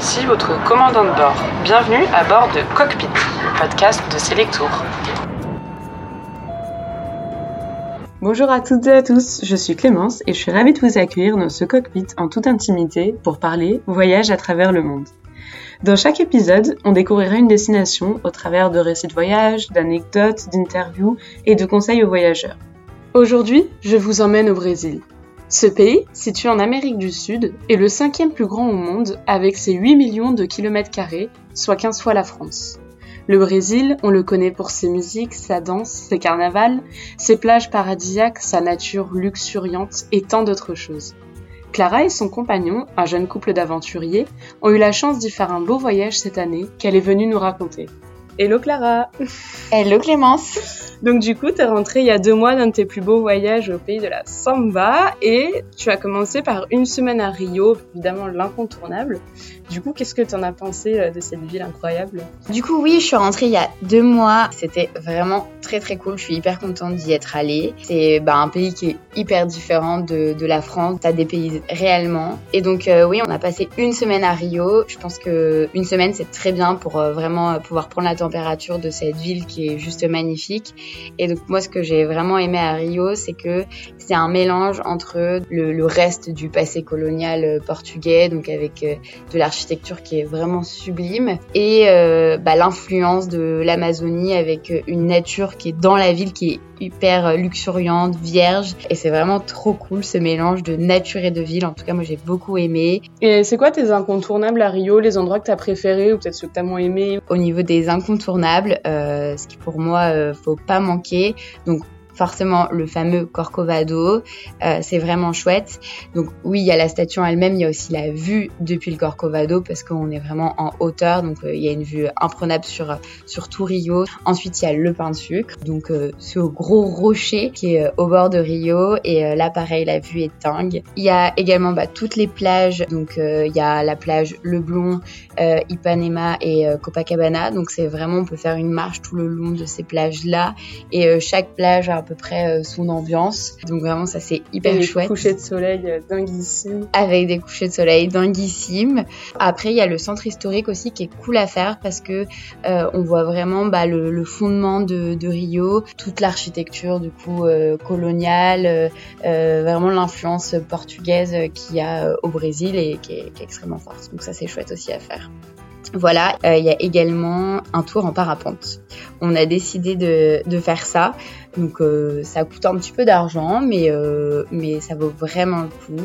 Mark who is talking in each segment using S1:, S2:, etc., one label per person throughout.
S1: ici votre commandant de bord. Bienvenue à bord de Cockpit, podcast de Selectour. Bonjour à toutes et à tous, je suis Clémence et je suis ravie de vous accueillir dans ce cockpit en toute intimité pour parler voyage à travers le monde. Dans chaque épisode, on découvrira une destination au travers de récits de voyage, d'anecdotes, d'interviews et de conseils aux voyageurs. Aujourd'hui, je vous emmène au Brésil. Ce pays, situé en Amérique du Sud, est le cinquième plus grand au monde avec ses 8 millions de kilomètres carrés, soit 15 fois la France. Le Brésil, on le connaît pour ses musiques, sa danse, ses carnavals, ses plages paradisiaques, sa nature luxuriante et tant d'autres choses. Clara et son compagnon, un jeune couple d'aventuriers, ont eu la chance d'y faire un beau voyage cette année qu'elle est venue nous raconter. Hello Clara
S2: Hello Clémence
S1: donc du coup, tu es rentrée il y a deux mois d'un de tes plus beaux voyages au pays de la samba et tu as commencé par une semaine à Rio, évidemment l'incontournable. Du coup, qu'est-ce que tu en as pensé euh, de cette ville incroyable?
S2: Du coup, oui, je suis rentrée il y a deux mois. C'était vraiment très très cool. Je suis hyper contente d'y être allée. C'est bah, un pays qui est hyper différent de, la France. T'as des pays réellement. Et donc euh, oui, on a passé une semaine à Rio. Je pense que une semaine c'est très bien pour euh, vraiment pouvoir prendre la température de cette ville qui est juste magnifique. Et donc moi, ce que j'ai vraiment aimé à Rio, c'est que c'est un mélange entre le, le, reste du passé colonial portugais, donc avec de l'architecture architecture qui est vraiment sublime et euh, bah, l'influence de l'Amazonie avec une nature qui est dans la ville qui est hyper luxuriante, vierge et c'est vraiment trop cool ce mélange de nature et de ville. En tout cas, moi j'ai beaucoup aimé.
S1: Et c'est quoi tes incontournables à Rio, les endroits que t'as préférés ou peut-être ceux que t'as moins aimés?
S2: Au niveau des incontournables, euh, ce qui pour moi euh, faut pas manquer. Donc forcément le fameux Corcovado. Euh, c'est vraiment chouette. Donc oui, il y a la station elle-même, il y a aussi la vue depuis le Corcovado parce qu'on est vraiment en hauteur, donc euh, il y a une vue imprenable sur sur tout Rio. Ensuite, il y a le pain de sucre, donc euh, ce gros rocher qui est au bord de Rio et là pareil, la vue est dingue. Il y a également bah, toutes les plages, donc il y a la plage Leblon, Ipanema et Copacabana. Donc c'est vraiment on peut faire une marche tout le long de ces plages là et chaque plage a peu près euh, son ambiance. Donc vraiment, ça c'est hyper
S1: Et
S2: chouette.
S1: Des couchers de soleil euh, dinguissimes.
S2: Avec des couchers de soleil dinguissimes. Après, il y a le centre historique aussi qui est cool à faire parce que euh, on voit vraiment bah, le, le, fondement de, de, Rio, toute l'architecture du coup euh, coloniale, euh, vraiment l'influence portugaise qu'il y a au Brésil et qui est, qui est extrêmement forte. Donc ça c'est chouette aussi à faire. Voilà, euh, il y a également un tour en parapente. On a décidé de, de faire ça. Donc euh, ça coûte un petit peu d'argent, mais euh, mais ça vaut vraiment le coup.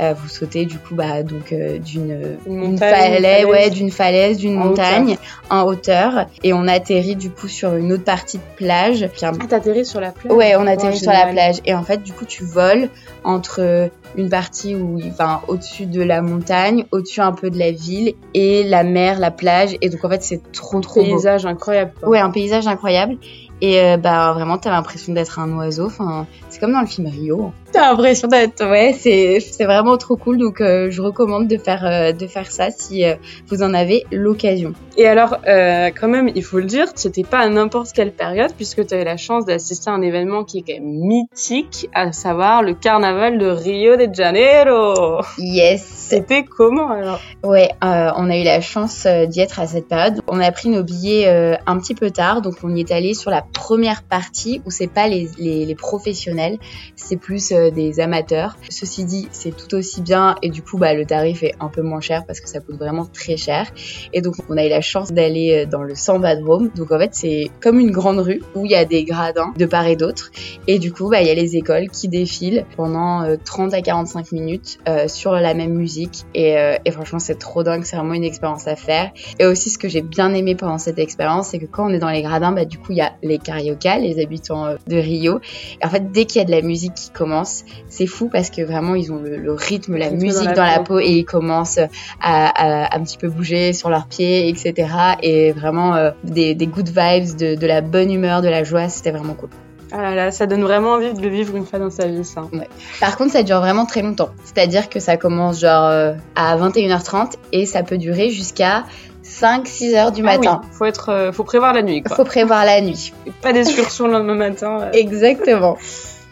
S2: Euh, vous sautez du coup bah donc euh, d'une
S1: une
S2: falaise, ouais, d'une falaise, d'une montagne hauteur. en hauteur, et on atterrit du coup sur une autre partie de plage.
S1: Ah, t'atterris sur la plage?
S2: Ouais, on atterrit sur la plage, et en fait du coup tu voles entre une partie où, enfin, au-dessus de la montagne, au-dessus un peu de la ville et la mer, la plage. Et donc en fait, c'est trop trop
S1: un paysage
S2: beau.
S1: incroyable. Quoi.
S2: Ouais, un paysage incroyable. Et euh, bah vraiment, t'as l'impression d'être un oiseau. Enfin, c'est comme dans le film Rio. T'as l'impression d'être, ouais, c'est c'est vraiment trop cool. Donc euh, je recommande de faire euh, de faire ça si euh, vous en avez l'occasion.
S1: Et alors, euh, quand même, il faut le dire, c'était pas à n'importe quelle période puisque tu avais la chance d'assister à un événement qui est quand même mythique, à savoir le carnaval de Rio de Janeiro.
S2: Yes.
S1: C'était comment alors?
S2: Ouais, euh, on a eu la chance d'y être à cette période. On a pris nos billets un petit peu tard, donc on y est allé sur la première partie où c'est pas les, professionnels, c'est plus euh, des amateurs. Ceci dit, c'est tout aussi bien et du coup, bah, le tarif est un peu moins cher parce que ça coûte vraiment très cher. Et donc, on a eu la chance d'aller dans le Sambadrome. Donc, en fait, c'est comme une grande rue où il y a des gradins de part et d'autre. Et du coup, bah, il y a les écoles qui défilent pendant euh, 30 à 45 minutes euh, sur la même musique. Et, euh, et franchement, c'est trop dingue. C'est vraiment une expérience à faire. Et aussi, ce que j'ai bien aimé pendant cette expérience, c'est que quand on est dans les gradins, bah, du coup, il y a les carioca, les habitants euh, de Rio. Et en fait, dès qu'il y a de la musique qui commence, c'est fou parce que vraiment ils ont le, le rythme, la musique dans la, dans la peau. et ils commencent à, un petit peu bouger sur leurs pieds, etc. Et vraiment euh, des, des, good vibes, de, de, la bonne humeur, de la joie, c'était vraiment cool.
S1: Ah là là, ça donne vraiment envie de le vivre une fois dans sa vie, ça.
S2: Ouais. Par contre, ça dure vraiment très longtemps. C'est-à-dire que ça commence genre euh, à 21h30 et ça peut durer jusqu'à 5-6 heures du matin.
S1: Ah oui, faut être, euh, faut prévoir la nuit. Quoi.
S2: Faut prévoir la nuit.
S1: Pas d'excursion le lendemain matin.
S2: Euh. Exactement.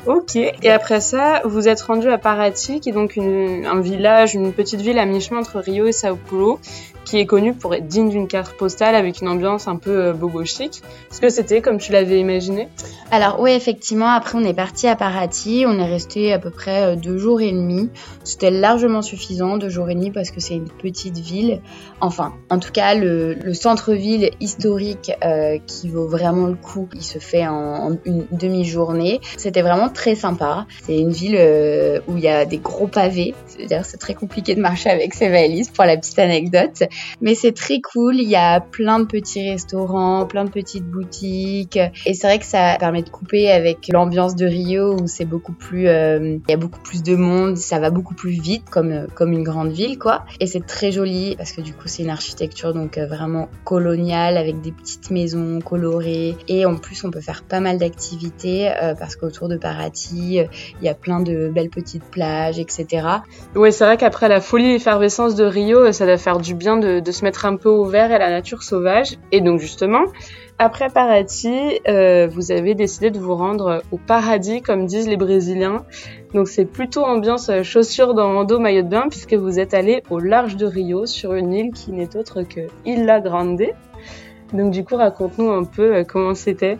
S1: Ok. Et après ça, vous êtes rendu à Paraty, qui est donc un village, une petite ville à mi-chemin entre Rio et Sao Paulo. qui est connu pour être digne d'une carte postale avec une ambiance un peu bobo chic. Est-ce que c'était comme tu l'avais imaginé?
S2: Alors oui, effectivement, après on est parti à Paraty, on est resté à peu près deux jours et demi. C'était largement suffisant, deux jours et demi, parce que c'est une petite ville. Enfin, en tout cas, le, centre-ville historique qui vaut vraiment le coup, il se fait en une demi-journée. C'était vraiment très sympa. C'est une ville euh, où il y a des gros pavés. C'est-à-dire c'est très compliqué de marcher avec ses valises pour la petite anecdote. Mais c'est très cool. Il y a plein de petits restaurants, plein de petites boutiques. Et c'est vrai que ça permet de couper avec l'ambiance de Rio où c'est beaucoup plus, euh, il y a beaucoup plus de monde. Ça va beaucoup plus vite comme, comme une grande ville, quoi. Et c'est très joli parce que du coup c'est une architecture donc euh, vraiment coloniale avec des petites maisons colorées. Et en plus on peut faire pas mal d'activités parce qu'autour de Paraty, il y a plein de belles petites plages, etc.
S1: Oui, c'est vrai qu'après la folie effervescence de Rio, ça doit faire du bien de, se mettre un peu au vert et à la nature sauvage. Et donc justement, après Paraty, euh, vous avez décidé de vous rendre au paradis, comme disent les Brésiliens. Donc c'est plutôt ambiance euh, chaussures dans Mando maillot de bain, puisque vous êtes allé au large de Rio, sur une île qui n'est autre que Ilha Grande. Donc du coup, raconte-nous un peu euh, comment c'était.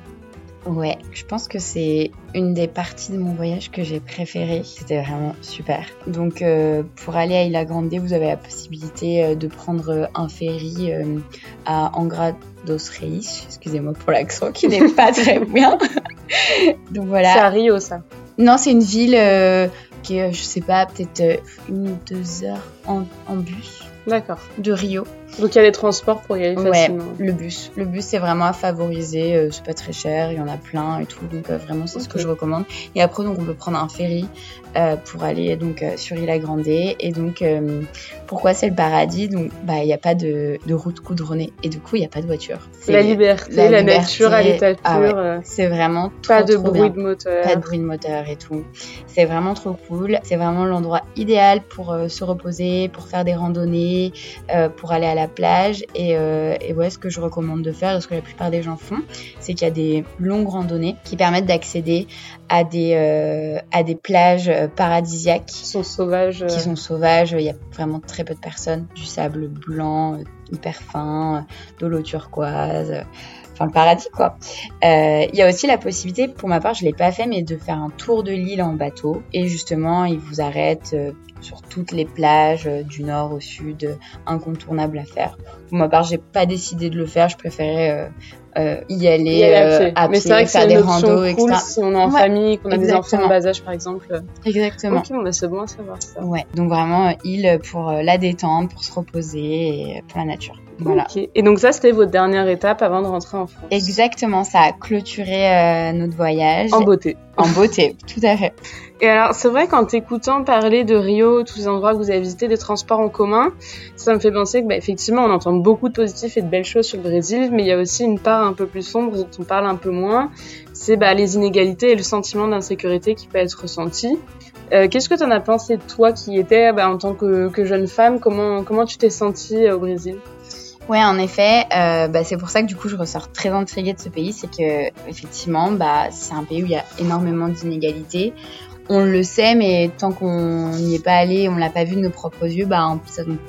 S2: Ouais, je pense que c'est une des parties de mon voyage que j'ai préférée. C'était vraiment super. Donc euh, pour aller à Isla Grande, vous avez la possibilité euh, de prendre euh, un ferry à Angra dos Reis. Excusez-moi pour l'accent qui n'est pas très bien.
S1: Donc voilà. C'est à Rio ça.
S2: Non, c'est une ville qui est, je sais pas, peut-être une ou deux heures en, en bus.
S1: D'accord.
S2: De Rio.
S1: Donc il y a les transports pour y aller facilement.
S2: le bus. Le bus c'est vraiment à favoriser, euh, c'est pas très cher, il y en a plein et tout, donc euh, vraiment c'est ce que je recommande. Et après donc on peut prendre un ferry euh, pour aller donc sur Isla Grande et donc pourquoi c'est le paradis? Donc bah il n'y a pas de, de, route goudronnée et du coup il n'y a pas de voiture.
S1: La liberté, la, nature à l'état
S2: ah
S1: pur.
S2: c'est vraiment
S1: pas de bruit de moteur.
S2: Pas de bruit de moteur et tout. C'est vraiment trop cool. C'est vraiment l'endroit idéal pour se reposer, pour faire des randonnées, pour aller à la plage euh, et, ouais, ce que je recommande de faire, ce que la plupart des gens font, c'est qu'il y a des longues randonnées qui permettent d'accéder à des euh, à des plages paradisiaques
S1: qui sont sauvages.
S2: Qui sont sauvages. Il y a vraiment très peu de personnes. Du sable blanc, hyper fin, de l'eau turquoise enfin le paradis quoi. Euh, il y a aussi la possibilité, pour ma part, je l'ai pas fait, mais de faire un tour de l'île en bateau. Et justement, ils vous arrêtent sur toutes les plages euh, du nord au sud, euh, incontournables à faire. Pour ma part, j'ai pas décidé de le faire, je préférais euh, y aller, à pied.
S1: Mais c'est vrai que faire des randos, cool si on est en famille, qu'on a des enfants en bas âge par exemple.
S2: Exactement.
S1: Ok, bah, c'est bon à savoir ça.
S2: Ouais, donc vraiment île pour la détente, pour se reposer et pour la nature. Voilà.
S1: Et donc ça, c'était votre dernière étape avant de rentrer en France.
S2: Exactement, ça a clôturé notre voyage.
S1: En beauté.
S2: En beauté, tout à fait.
S1: Et alors, c'est vrai qu'en t'écoutant parler de Rio, tous les endroits que vous avez visités, des transports en commun, ça me fait penser que, bah, effectivement, on entend beaucoup de positifs et de belles choses sur le Brésil, mais il y a aussi une part un peu plus sombre dont on parle un peu moins. C'est bah, les inégalités et le sentiment d'insécurité qui peut être ressenti. Euh, Qu'est-ce que tu en as pensé, toi, qui étais bah, en tant que, que, jeune femme Comment, comment tu t'es sentie euh, au Brésil?
S2: Ouais, en effet, euh, bah, c'est pour ça que du coup je ressors très intriguée de ce pays, c'est que effectivement, bah, c'est un pays où il y a énormément d'inégalités on le sait, mais tant qu'on n'y est pas allé, on l'a pas vu de nos propres yeux, bah on,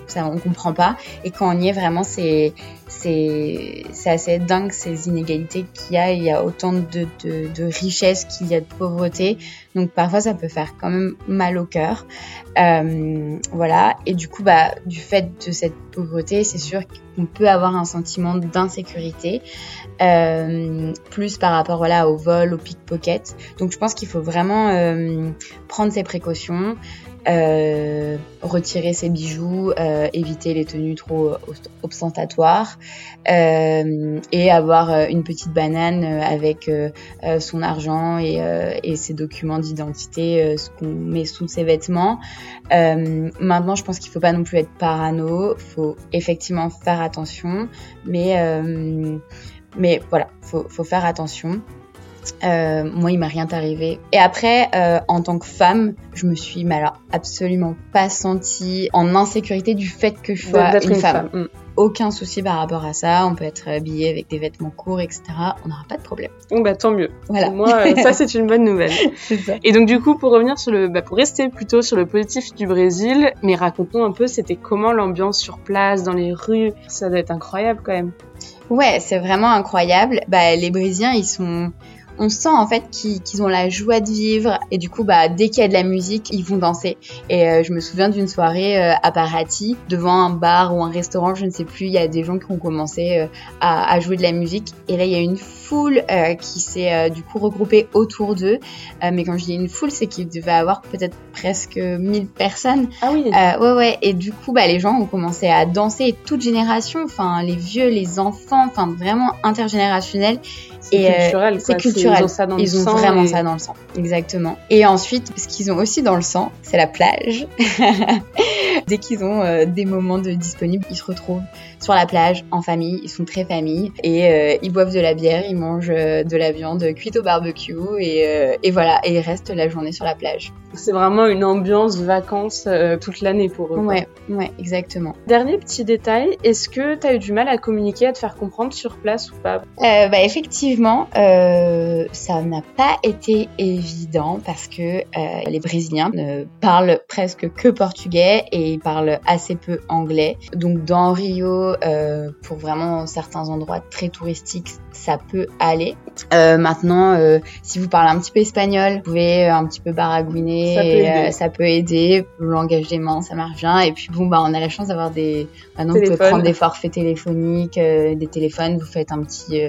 S2: ça, on comprend pas. Et quand on y est vraiment, c'est c'est assez dingue ces inégalités qu'il y a. Il y a autant de, de, de richesses qu'il y a de pauvreté. Donc parfois ça peut faire quand même mal au cœur. Euh, voilà. Et du coup, bah du fait de cette pauvreté, c'est sûr qu'on peut avoir un sentiment d'insécurité, euh, plus par rapport voilà au vol, au pickpocket. Donc je pense qu'il faut vraiment euh, prendre ses précautions. Euh, retirer ses bijoux, euh, éviter les tenues trop ostentatoires euh, et avoir une petite banane avec son argent et, ses documents d'identité, ce qu'on met sous ses vêtements. maintenant, je pense qu'il faut pas non plus être parano, faut effectivement faire attention, mais mais voilà, faut, faut faire attention. Euh, moi, il m'a rien arrivé. Et après, euh, en tant que femme, je me suis mais alors, absolument pas sentie en insécurité du fait que je sois une, femme. Mm. Aucun souci par rapport à ça. On peut être habillé avec des vêtements courts, etc. On n'aura pas de problème.
S1: Bon, bah tant mieux. Voilà. Pour moi, euh, ça c'est une bonne nouvelle. ça. Et donc du coup, pour revenir sur le, bah, pour rester plutôt sur le positif du Brésil, mais racontons un peu, c'était comment l'ambiance sur place, dans les rues? Ça doit être incroyable quand même.
S2: Ouais, c'est vraiment incroyable. Bah, les Brésiliens, ils sont on sent en fait qu'ils ont la joie de vivre. Et du coup bah dès qu'il y a de la musique ils vont danser. Et euh, je me souviens d'une soirée euh, à Paraty devant un bar ou un restaurant je ne sais plus il y a des gens qui ont commencé euh, à, à, jouer de la musique. Et là il y a une foule qui s'est du coup regroupée autour d'eux. Mais quand je dis une foule c'est qu'il devait avoir peut-être presque 1000 personnes.
S1: Ah oui
S2: ouais ouais. Et du coup bah les gens ont commencé à danser. Toute génération enfin les vieux les enfants enfin vraiment intergénérationnel
S1: c'est culturel
S2: c'est culturel ils ont, ça dans ils ont vraiment ça dans le sang. Exactement. Et ensuite, ce qu'ils ont aussi dans le sang, c'est la plage. Dès qu'ils ont euh, des moments de disponibles, ils se retrouvent sur la plage en famille. Ils sont très famille et euh, ils boivent de la bière, ils mangent euh, de la viande cuite au barbecue et, et voilà. Et ils restent la journée sur la plage.
S1: C'est vraiment une ambiance vacances toute l'année pour eux.
S2: Ouais, ouais, exactement.
S1: Dernier petit détail, est-ce que tu as eu du mal à communiquer, à te faire comprendre sur place ou pas?
S2: Bah effectivement. Euh, ça n'a pas été évident parce que euh, les Brésiliens ne parlent presque que portugais et ils parlent assez peu anglais. Donc dans Rio, euh, pour vraiment certains endroits très touristiques, ça peut aller. Euh, maintenant, si vous parlez un petit peu espagnol, vous pouvez un petit peu baragouiner, ça peut aider. ça peut aider. Le langage des mains, ça marche bien. Et puis bon, bah on a la chance d'avoir des. Maintenant, vous pouvez prendre des forfaits téléphoniques, des téléphones. Vous faites un petit,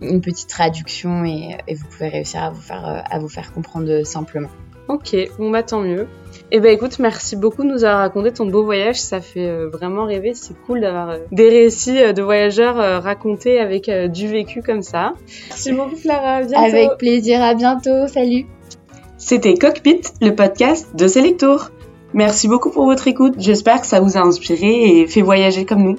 S2: une petite traduction et, et vous pouvez réussir à vous faire, euh, à vous faire comprendre simplement.
S1: Ok, bon bah tant mieux. Eh ben écoute, merci beaucoup de nous avoir raconté ton beau voyage, ça fait euh, vraiment rêver, c'est cool d'avoir euh, des récits de voyageurs racontés avec du vécu comme ça. Merci beaucoup Clara, à bientôt.
S2: Avec plaisir, à bientôt, salut.
S1: C'était Cockpit, le podcast de Selectour. Merci beaucoup pour votre écoute, j'espère que ça vous a inspiré et fait voyager comme nous.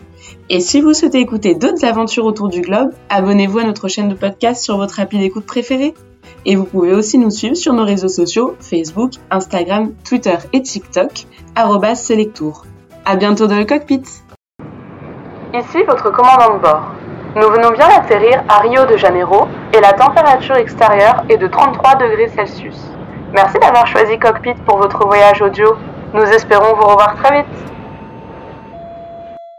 S1: Et si vous souhaitez écouter d'autres aventures autour du globe, abonnez-vous à notre chaîne de podcast sur votre appli d'écoute préférée. Et vous pouvez aussi nous suivre sur nos réseaux sociaux Facebook, Instagram, Twitter et TikTok, Selectour. À bientôt dans le cockpit. Ici votre commandant de bord. Nous venons bien d'atterrir à Rio de Janeiro et la température extérieure est de 33 degrés Celsius. Merci d'avoir choisi Cockpit pour votre voyage audio. Nous espérons vous revoir très vite.